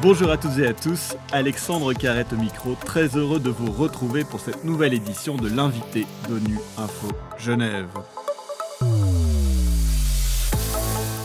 Bonjour à toutes et à tous, Alexandre Carrette au micro, très heureux de vous retrouver pour cette nouvelle édition de l'invité d'ONU Info Genève.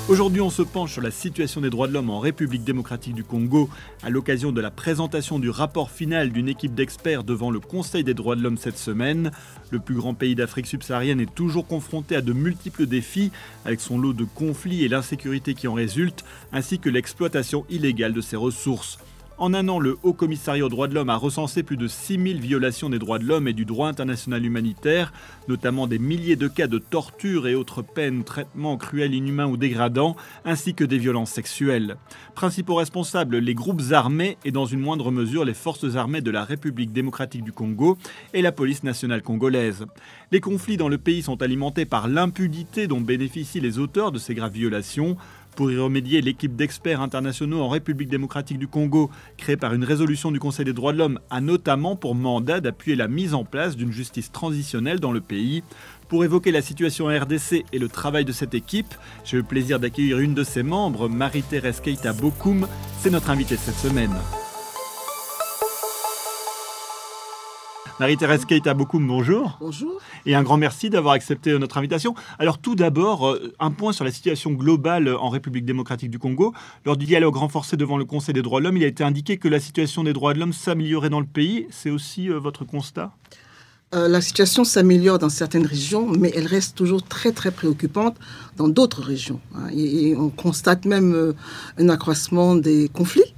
Aujourd'hui, on se penche sur la situation des droits de l'homme en République démocratique du Congo à l'occasion de la présentation du rapport final d'une équipe d'experts devant le Conseil des droits de l'homme cette semaine. Le plus grand pays d'Afrique subsaharienne est toujours confronté à de multiples défis avec son lot de conflits et l'insécurité qui en résulte, ainsi que l'exploitation illégale de ses ressources. En un an, le Haut Commissariat aux droits de l'homme a recensé plus de 6000 violations des droits de l'homme et du droit international humanitaire, notamment des milliers de cas de torture et autres peines, traitements cruels, inhumains ou dégradants, ainsi que des violences sexuelles. Principaux responsables, les groupes armés et dans une moindre mesure les forces armées de la République démocratique du Congo et la police nationale congolaise. Les conflits dans le pays sont alimentés par l'impunité dont bénéficient les auteurs de ces graves violations. Pour y remédier, l'équipe d'experts internationaux en République démocratique du Congo, créée par une résolution du Conseil des droits de l'homme, a notamment pour mandat d'appuyer la mise en place d'une justice transitionnelle dans le pays. Pour évoquer la situation en RDC et le travail de cette équipe, j'ai le plaisir d'accueillir une de ses membres, Marie-Thérèse Keita Bokoum. C'est notre invitée cette semaine. Marie-Thérèse Keita Bokoum, bonjour. Bonjour. Et un grand merci d'avoir accepté notre invitation. Alors tout d'abord, euh, un point sur la situation globale en République démocratique du Congo. Lors du dialogue renforcé devant le Conseil des droits de l'homme, il a été indiqué que la situation des droits de l'homme s'améliorait dans le pays. C'est aussi euh, votre constat? Euh, la situation s'améliore dans certaines régions, mais elle reste toujours très très préoccupante dans d'autres régions. Hein. Et, on constate même un accroissement des conflits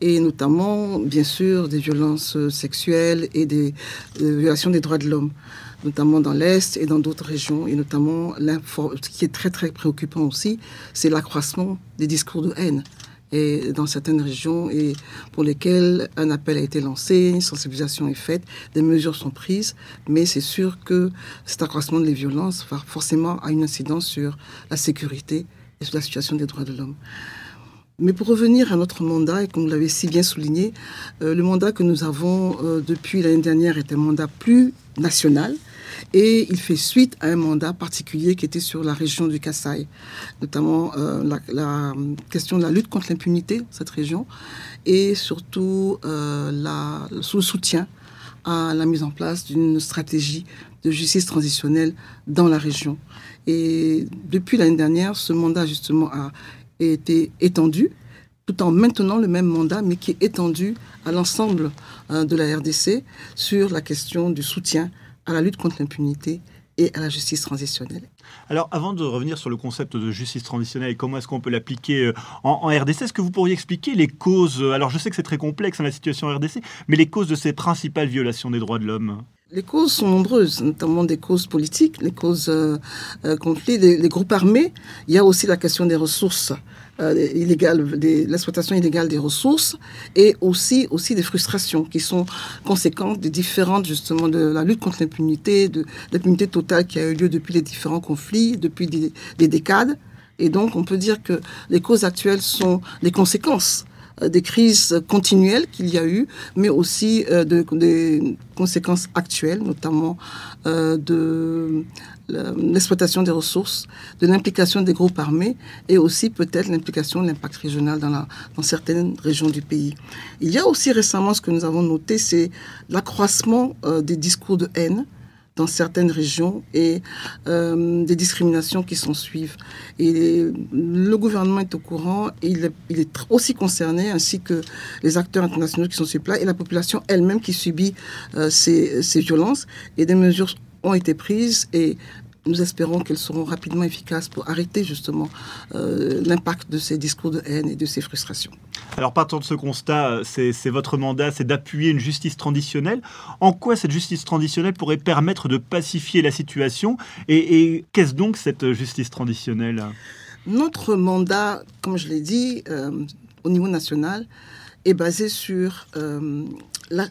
et notamment, bien sûr, des violences sexuelles et des, violations des droits de l'homme, notamment dans l'Est et dans d'autres régions. Et notamment, ce qui est très, très préoccupant aussi, c'est l'accroissement des discours de haine. Et dans certaines régions et pour lesquelles un appel a été lancé, une sensibilisation est faite, des mesures sont prises, mais c'est sûr que cet accroissement des violences va forcément a une incidence sur la sécurité et sur la situation des droits de l'homme. Mais pour revenir à notre mandat, et comme vous l'avez si bien souligné, euh, le mandat que nous avons euh, depuis l'année dernière est un mandat plus national. Et il fait suite à un mandat particulier qui était sur la région du Kassai, notamment euh, la, question de la lutte contre l'impunité, cette région, et surtout le soutien à la mise en place d'une stratégie de justice transitionnelle dans la région. Et depuis l'année dernière, ce mandat justement a été étendu, tout en maintenant le même mandat, mais qui est étendu à l'ensemble euh, de la RDC sur la question du soutien à la lutte contre l'impunité et à la justice transitionnelle. Alors, avant de revenir sur le concept de justice transitionnelle et comment est-ce qu'on peut l'appliquer euh, en, RDC, est-ce que vous pourriez expliquer les causes euh, Alors, je sais que c'est très complexe hein, la situation en RDC, mais les causes de ces principales violations des droits de l'homme? Les causes sont nombreuses, notamment des causes politiques, les causes euh, euh conflits, les, groupes armés. Il y a aussi la question des ressources euh, illégales, l'exploitation illégale des ressources, et aussi aussi des frustrations qui sont conséquentes des différentes justement de la lutte contre l'impunité, de l'impunité totale qui a eu lieu depuis les différents conflits, depuis des, des décades. Et donc, on peut dire que les causes actuelles sont les conséquences des crises continuelles qu'il y a eu, mais aussi euh, de, des conséquences actuelles, notamment euh, de l'exploitation des ressources, de l'implication des groupes armés et aussi peut-être l'implication de l'impact régional dans, la, dans certaines régions du pays. Il y a aussi récemment ce que nous avons noté, c'est l'accroissement des discours de haine dans certaines régions et euh, des discriminations qui s'en suivent. Et le gouvernement est au courant, et il, est, il est aussi concerné, ainsi que les acteurs internationaux qui sont sur place et la population elle-même qui subit euh, ces, ces violences. Et des mesures ont été prises et nous espérons qu'elles seront rapidement efficaces pour arrêter justement euh, l'impact de ces discours de haine et de ces frustrations. Alors partant de ce constat, c'est votre mandat, c'est d'appuyer une justice traditionnelle. En quoi cette justice traditionnelle pourrait permettre de pacifier la situation Et, qu'est-ce donc cette justice traditionnelle? Notre mandat, comme je l'ai dit, euh, au niveau national, est basé sur euh,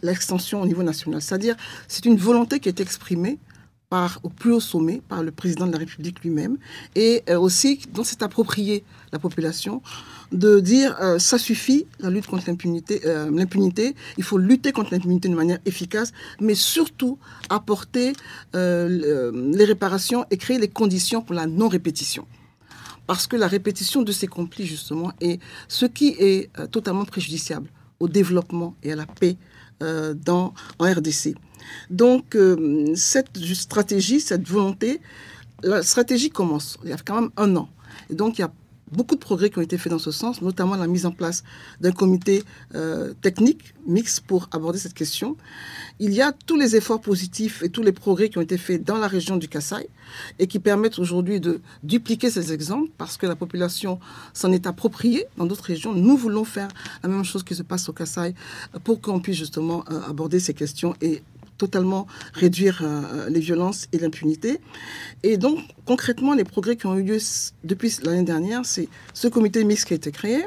l'extension au niveau national. C'est-à-dire, c'est une volonté qui est exprimée au plus haut sommet, par le président de la République lui-même, et euh, aussi dont s'est approprié la population, de dire euh, ça suffit, la lutte contre l'impunité, euh, l'impunité, il faut lutter contre l'impunité de manière efficace, mais surtout apporter les réparations et créer les conditions pour la non-répétition. parce que la répétition de ces conflits, justement, est ce qui est euh, totalement préjudiciable au développement et à la paix euh, dans, en RDC. Donc, euh, cette stratégie, cette volonté, la stratégie commence. Il y a quand même un an. Et donc, il y a beaucoup de progrès qui ont été faits dans ce sens, notamment la mise en place d'un comité euh, technique mixte pour aborder cette question. Il y a tous les efforts positifs et tous les progrès qui ont été faits dans la région du Kassai et qui permettent aujourd'hui de dupliquer ces exemples parce que la population s'en est appropriée dans d'autres régions. Nous voulons faire la même chose qui se passe au Kassai pour qu'on puisse justement euh, aborder ces questions et totalement réduire euh, les violences et l'impunité. Et donc, concrètement, les progrès qui ont eu lieu depuis l'année dernière, c'est ce comité mixte qui a été créé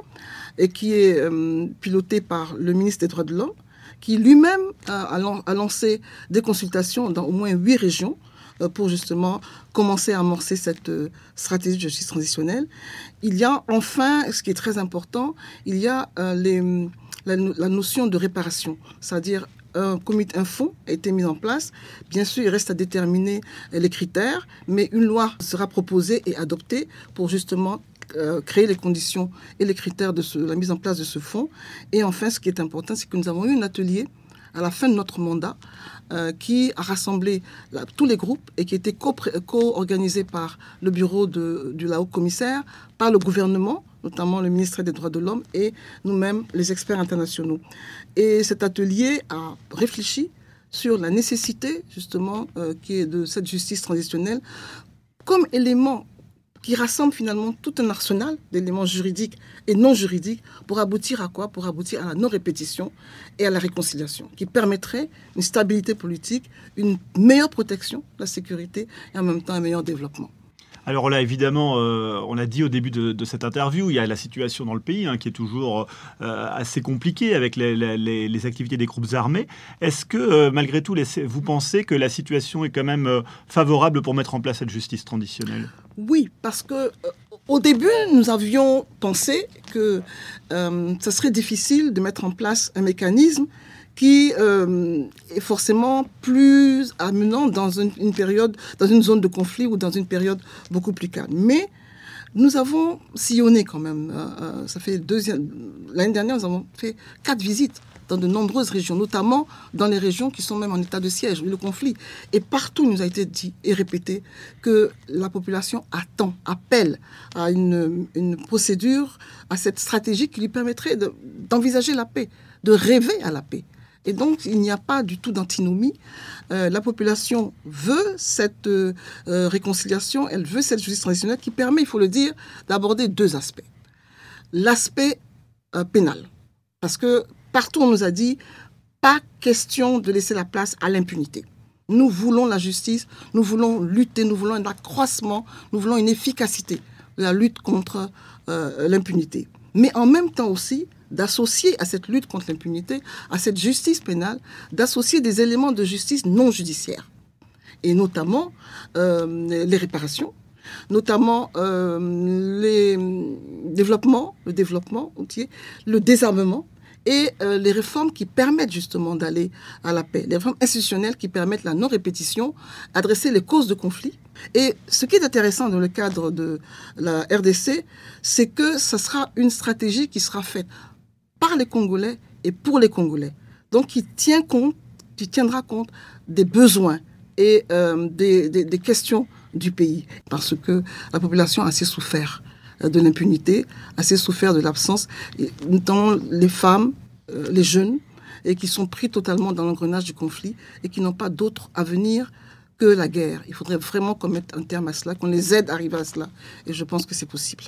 et qui est euh, piloté par le ministre des Droits de l'Homme, qui lui-même a, lancé des consultations dans au moins huit régions euh, pour justement commencer à amorcer cette stratégie de justice transitionnelle. Il y a enfin, ce qui est très important, il y a la, notion de réparation, c'est-à-dire un comité, un fonds a été mis en place. Bien sûr, il reste à déterminer les critères, mais une loi sera proposée et adoptée pour justement euh, créer les conditions et les critères de la mise en place de ce fonds. Et enfin, ce qui est important, c'est que nous avons eu un atelier à la fin de notre mandat euh, qui a rassemblé tous les groupes et qui était co-organisé par le bureau de, du haut commissaire, par le gouvernement, notamment le ministère des Droits de l'Homme et nous-mêmes, les experts internationaux. Et cet atelier a réfléchi sur la nécessité, justement, euh, qui est de cette justice transitionnelle comme élément qui rassemble finalement tout un arsenal d'éléments juridiques et non juridiques pour aboutir à quoi? Pour aboutir à la non-répétition et à la réconciliation, qui permettrait une stabilité politique, une meilleure protection de la sécurité et en même temps un meilleur développement. Alors là, évidemment, euh, on l'a dit au début de, cette interview, il y a la situation dans le pays hein, qui est toujours euh, assez compliquée avec les, activités des groupes armés. Est-ce que, euh, malgré tout, vous pensez que la situation est quand même favorable pour mettre en place cette justice traditionnelle? Oui, parce que au début, nous avions pensé que ce serait difficile de mettre en place un mécanisme qui euh, est forcément plus amenant dans une, période, dans une zone de conflit ou dans une période beaucoup plus calme. Mais nous avons sillonné quand même. Euh, euh, ça fait l'année dernière, nous avons fait quatre visites dans de nombreuses régions, notamment dans les régions qui sont même en état de siège, le conflit. Et partout, nous a été dit et répété que la population attend, appelle à une procédure, à cette stratégie qui lui permettrait d'envisager la paix, de rêver à la paix. Et donc, il n'y a pas du tout d'antinomie. Euh, la population veut cette euh, réconciliation, elle veut cette justice transitionnelle qui permet, il faut le dire, d'aborder deux aspects. L'aspect euh, pénal. Parce que partout, on nous a dit, pas question de laisser la place à l'impunité. Nous voulons la justice, nous voulons lutter, nous voulons un accroissement, nous voulons une efficacité de la lutte contre l'impunité. Mais en même temps aussi, d'associer à cette lutte contre l'impunité, à cette justice pénale, d'associer des éléments de justice non judiciaire, et notamment euh, les réparations, notamment euh, les le développement entier, le désarmement, et euh, les réformes qui permettent justement d'aller à la paix, les réformes institutionnelles qui permettent la non-répétition, adresser les causes de conflit. Et ce qui est intéressant dans le cadre de la RDC, c'est que ce sera une stratégie qui sera faite par les Congolais et pour les Congolais. Donc, qui tient compte, tiendra compte des besoins et euh, des, des, questions du pays. Parce que la population a assez souffert euh, de l'impunité, assez souffert de l'absence, notamment les femmes, euh, les jeunes, et qui sont pris totalement dans l'engrenage du conflit et qui n'ont pas d'autre avenir que la guerre. Il faudrait vraiment qu'on mette un terme à cela, qu'on les aide à arriver à cela. Et je pense que c'est possible.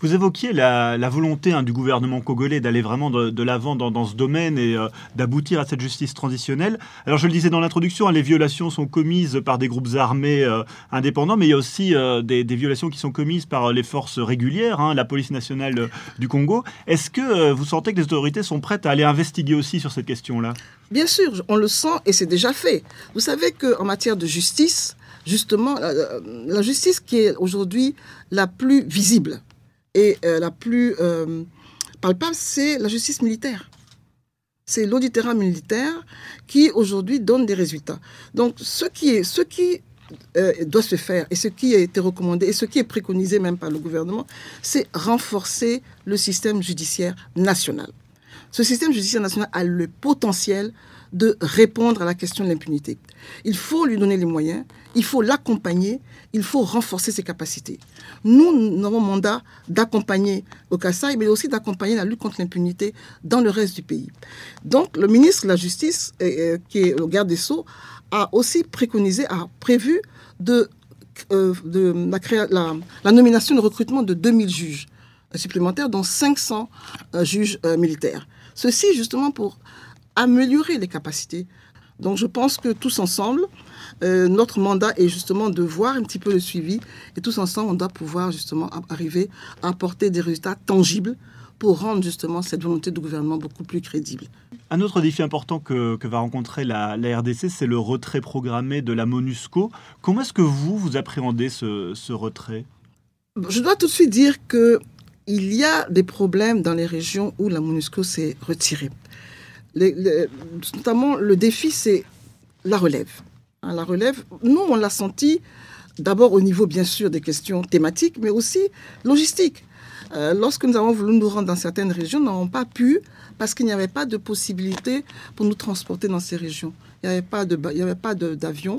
Vous évoquiez la, volonté hein, du gouvernement congolais d'aller vraiment de, l'avant dans, ce domaine et euh, d'aboutir à cette justice transitionnelle. Alors je le disais dans l'introduction, hein, les violations sont commises par des groupes armés euh, indépendants, mais il y a aussi euh, des, violations qui sont commises par les forces régulières, hein, la police nationale du Congo. Est-ce que vous sentez que les autorités sont prêtes à aller investiguer aussi sur cette question-là? Bien sûr, on le sent et c'est déjà fait. Vous savez qu'en matière de justice, justement, la justice qui est aujourd'hui la plus visible, et euh, la plus euh, palpable, c'est la justice militaire. C'est l'auditorat militaire qui aujourd'hui donne des résultats. Donc ce qui, est, ce qui euh, doit se faire et ce qui a été recommandé et ce qui est préconisé même par le gouvernement, c'est renforcer le système judiciaire national. Ce système judiciaire national a le potentiel de répondre à la question de l'impunité. Il faut lui donner les moyens, il faut l'accompagner, il faut renforcer ses capacités. Nous, nous avons mandat d'accompagner au Kassai, mais aussi d'accompagner la lutte contre l'impunité dans le reste du pays. Donc, le ministre de la Justice, euh, qui est le garde des Sceaux, a aussi préconisé, a prévu de, euh, la, la, nomination de recrutement de 2000 juges supplémentaires, dont 500 euh, juges militaires. Ceci justement pour améliorer les capacités. Donc je pense que tous ensemble, euh, notre mandat est justement de voir un petit peu le suivi et tous ensemble, on doit pouvoir justement arriver à apporter des résultats tangibles pour rendre justement cette volonté du gouvernement beaucoup plus crédible. Un autre défi important que, va rencontrer la, RDC, c'est le retrait programmé de la MONUSCO. Comment est-ce que vous, vous appréhendez ce, ce retrait? Je dois tout de suite dire que il y a des problèmes dans les régions où la MONUSCO s'est retirée notamment, le défi, c'est la relève. Hein, la relève, nous, on l'a senti d'abord au niveau, bien sûr, des questions thématiques, mais aussi logistiques. Euh, lorsque nous avons voulu nous rendre dans certaines régions, nous n'avons pas pu parce qu'il n'y avait pas de possibilité pour nous transporter dans ces régions. Il n'y avait pas d'avion.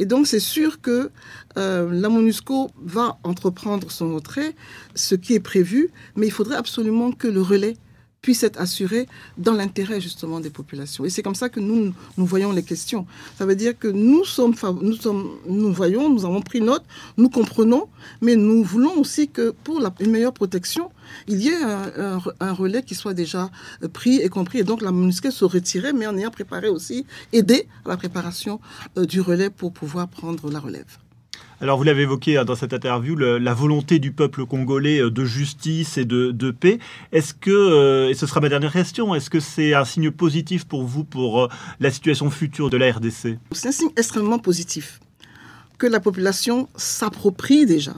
Et donc, c'est sûr que euh, la MONUSCO va entreprendre son retrait, ce qui est prévu, mais il faudrait absolument que le relais puisse être assuré dans l'intérêt justement des populations. Et c'est comme ça que nous, nous voyons les questions. Ça veut dire que nous sommes, nous sommes, nous voyons, nous avons pris note, nous comprenons, mais nous voulons aussi que pour la, une meilleure protection, il y ait un, relais qui soit déjà euh, pris et compris. Et donc la MONUSCO se retirer, mais en ayant préparé aussi, aider à la préparation euh, du relais pour pouvoir prendre la relève. Alors vous l'avez évoqué hein, dans cette interview, la volonté du peuple congolais euh, de justice et de, paix. Est-ce que, euh, et ce sera ma dernière question, est-ce que c'est un signe positif pour vous pour euh, la situation future de la RDC C'est un signe extrêmement positif que la population s'approprie déjà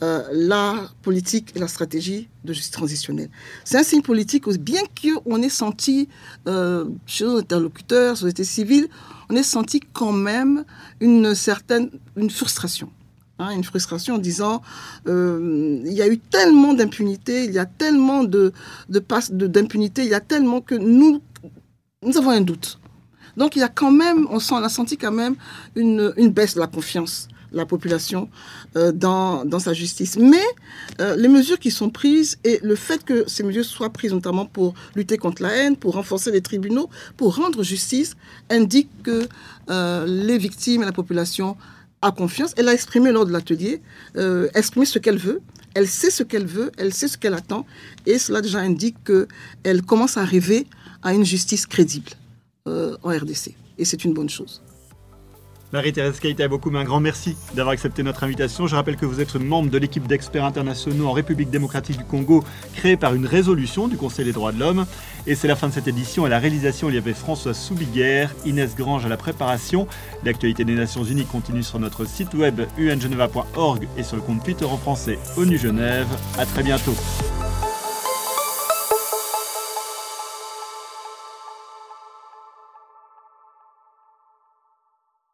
la politique et la stratégie de justice transitionnelle. C'est un signe politique, bien qu'on ait senti chez nos interlocuteurs, société civile, on ait senti quand même une certaine une frustration. Hein, une frustration en disant euh, il y a eu tellement d'impunité, il y a tellement de, d'impunité, il y a tellement que nous, nous avons un doute. Donc il y a quand même, on, on a senti quand même une, une baisse de la confiance la population euh, dans, dans, sa justice. Mais euh, les mesures qui sont prises et le fait que ces mesures soient prises notamment pour lutter contre la haine, pour renforcer les tribunaux, pour rendre justice, indique que euh, les victimes et la population a confiance. Elle a exprimé lors de l'atelier, exprimé ce qu'elle veut. Elle sait ce qu'elle veut, elle sait ce qu'elle attend. Et cela déjà indique qu'elle commence à rêver à une justice crédible en RDC. Et c'est une bonne chose. Marie-Thérèse Keita beaucoup, un grand merci d'avoir accepté notre invitation. Je rappelle que vous êtes membre de l'équipe d'experts internationaux en République démocratique du Congo, créée par une résolution du Conseil des droits de l'homme. Et c'est la fin de cette édition. À la réalisation, il y avait François Soubiguerre, Inès Grange à la préparation. L'actualité des Nations Unies continue sur notre site web ungeneva.org et sur le compte Twitter en français ONU Genève. À très bientôt.